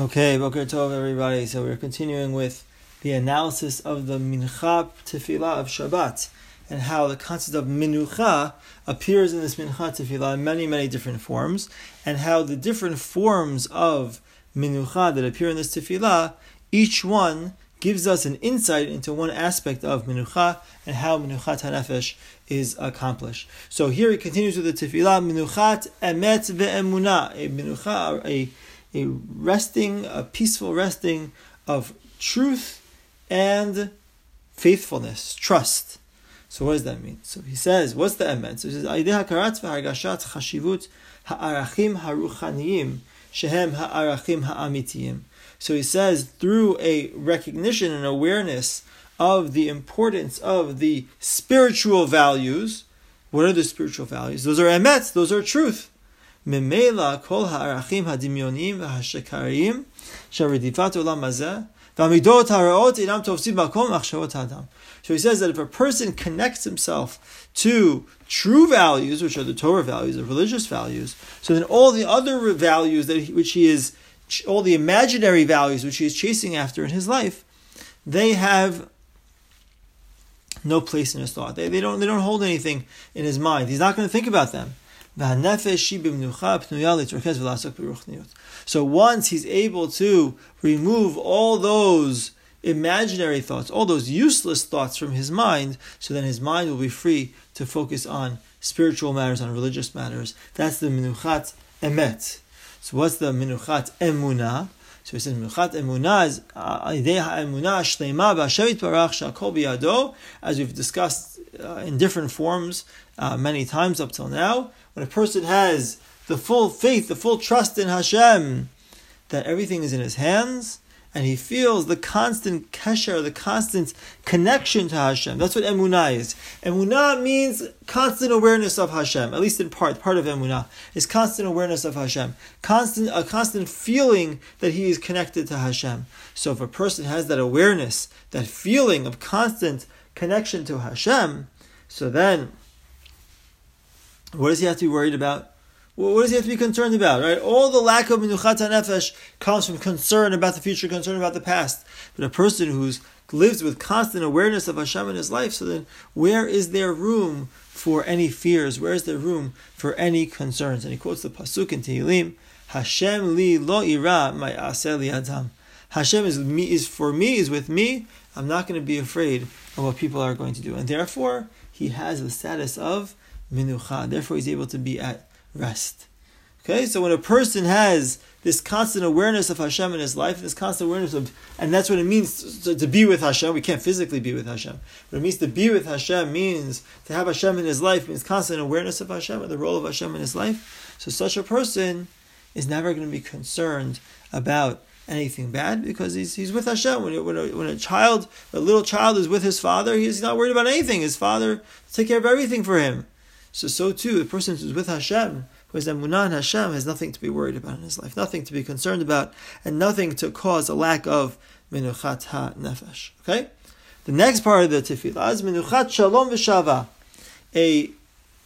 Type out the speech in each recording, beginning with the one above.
Okay, Boker Tov, everybody. So we're continuing with the analysis of the Mincha Tefillah of Shabbat and how the concept of Minucha appears in this Mincha Tefillah in many, many different forms, and how the different forms of Minucha that appear in this Tefillah, each one gives us an insight into one aspect of Minucha and how Minuchat HaNefesh is accomplished. So here he continues with the Tefillah, Minuchat Emet Ve'emunah, a Minucha, a a resting, a peaceful resting of truth and faithfulness, trust. So what does that mean? So he says, what's the emet? So he says, hakarat v'hargashat chashivut ha'arachim haruchaniyim shehem ha'arachim ha'amitiyim. So he says, through a recognition and awareness of the importance of the spiritual values, what are the spiritual values? Those are emet, those are truth. ממילא כל הערכים הדמיוניים והשקריים של רדיפת עולם הזה והמידות הרעות אינם תופסים מקום מחשבות האדם. So he says that if a person connects himself to true values, which are the Torah values, the religious values, so then all the other values that he, which he is, all the imaginary values which he is chasing after in his life, they have no place in his thought. They, they don't they don't hold anything in his mind. He's not going to think about them. So once he's able to remove all those imaginary thoughts, all those useless thoughts from his mind, so then his mind will be free to focus on spiritual matters, on religious matters. That's the minuchat emet. So what's the minuchat emunah? So he says minuchat emunah is uh, emunah shlema b'Hashem barach shakol as we've discussed uh, in different forms uh, many times up till now when a person has the full faith, the full trust in Hashem, that everything is in his hands, and he feels the constant kesher, the constant connection to Hashem. That's what emunah is. Emunah means constant awareness of Hashem, at least in part. Part of emunah is constant awareness of Hashem, constant a constant feeling that he is connected to Hashem. So if a person has that awareness, that feeling of constant connection to Hashem, so then what does he have to be worried about? What does he have to be concerned about? Right? All the lack of minuchat nefesh comes from concern about the future, concern about the past. But a person who's lives with constant awareness of Hashem in his life, so then where is there room for any fears? Where is there room for any concerns? And he quotes the pasuk in Tehillim, Hashem li lo ira my li adam. Hashem is me is for me is with me. I'm not going to be afraid of what people are going to do, and therefore he has the status of minucha. Therefore, he's able to be at rest. Okay, so when a person has this constant awareness of Hashem in his life, this constant awareness of, and that's what it means to, to, be with Hashem. We can't physically be with Hashem, but it means to be with Hashem means to have Hashem in his life means constant awareness of Hashem and the role of Hashem in his life. So such a person is never going to be concerned about anything bad because he's, he's with Hashem. When, when, a, when a child, a little child is with his father, he's not worried about anything. His father take care of everything for him. So, so too, the person who's with Hashem, who has emunah in Hashem, has nothing to be worried about in his life, nothing to be concerned about, and nothing to cause a lack of minuchat ha-nefesh. Okay? The next part of the tefillah is minuchat shalom v'shalva, a,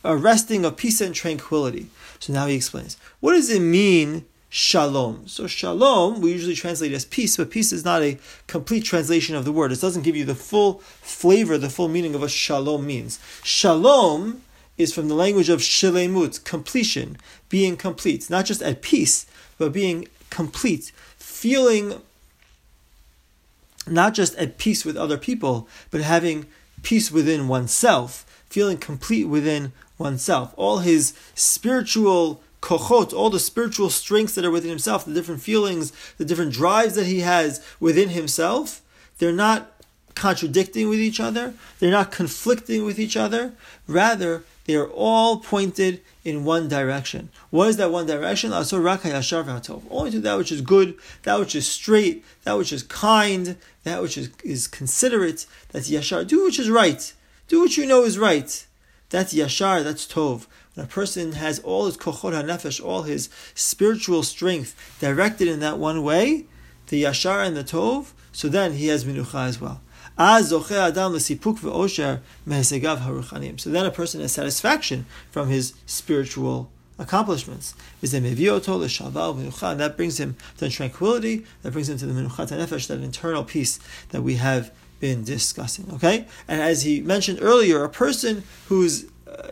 a resting of peace and tranquility. So now he explains. What does it mean, shalom? So shalom, we usually translate as peace, but peace is not a complete translation of the word. It doesn't give you the full flavor, the full meaning of what shalom means. Shalom is from the language of shilemut, completion, being complete, not just at peace, but being complete, feeling not just at peace with other people, but having peace within oneself, feeling complete within oneself. All his spiritual kochot, all the spiritual strengths that are within himself, the different feelings, the different drives that he has within himself, they're not contradicting with each other, they're not conflicting with each other. Rather, they are all pointed in one direction. What is that one direction? Only to that which is good, that which is straight, that which is kind, that which is, is considerate. That's yashar. Do which is right. Do what you know is right. That's yashar. That's tov. A person has all his kochot hanefesh, all his spiritual strength directed in that one way, the yashar and the tov, so then he has minucha as well. So then a person has satisfaction from his spiritual accomplishments. Is and that brings him to tranquility, that brings him to the menuchat nefesh, that internal peace that we have been discussing. Okay, and as he mentioned earlier, a person who's uh,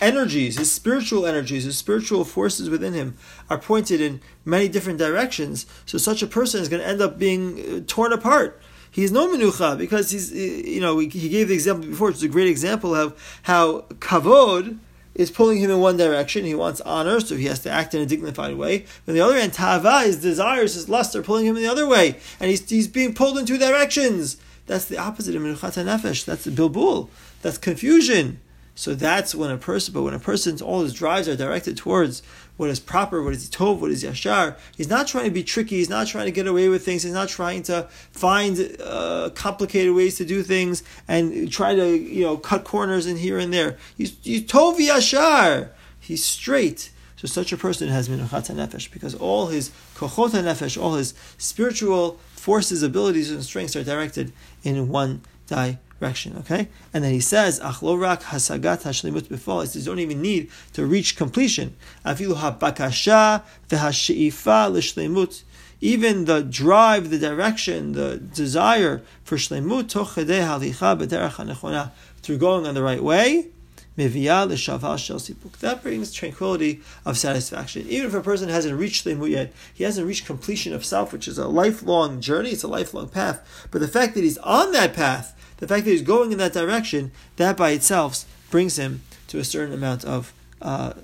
energies, his spiritual energies, his spiritual forces within him are pointed in many different directions. So such a person is going to end up being uh, torn apart. He's no menucha because he's, you know, he gave the example before, which is a great example of how kavod is pulling him in one direction. He wants honor, so he has to act in a dignified way. On the other hand, tava, his desires, his lust are pulling him in the other way, and he's, he's being pulled in two directions. That's the opposite of menuchat nefesh. That's the bilbul. That's confusion. So that's when a person, but when a person's all his drives are directed towards what is proper, what is tov, what is yashar, he's not trying to be tricky, he's not trying to get away with things, he's not trying to find uh, complicated ways to do things and try to, you know, cut corners in here and there. He's, he's tov yashar. He's straight. So such a person has minuchat nefesh because all his kochot nefesh, all his spiritual forces, abilities, and strengths are directed in one direction. Okay, and then he says, "Achlorak hasagat hashlimut befall." He says, "You don't even need to reach completion." Afilu habakasha v'hasheifa l'shlemut. Even the drive, the direction, the desire for shlemut toch halicha b'derech through going on the right way. That brings tranquility of satisfaction. Even if a person hasn't reached limut yet, he hasn't reached completion of self, which is a lifelong journey, it's a lifelong path. But the fact that he's on that path, the fact that he's going in that direction, that by itself brings him to a certain amount of uh,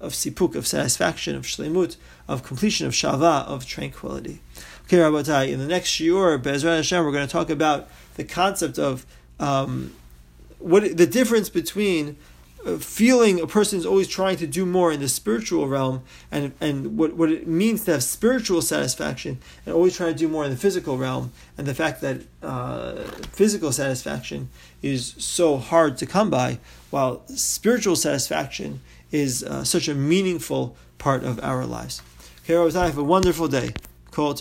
of sipuk, of satisfaction, of shlemut, of completion, of shalva, of tranquility. Okay, Rabbatai, in the next shiur, Bezrat Hashem, we're going to talk about the concept of um, what the difference between feeling a person is always trying to do more in the spiritual realm and, and what, what it means to have spiritual satisfaction and always trying to do more in the physical realm and the fact that uh, physical satisfaction is so hard to come by while spiritual satisfaction is uh, such a meaningful part of our lives. Okay, I have a wonderful day. Kol.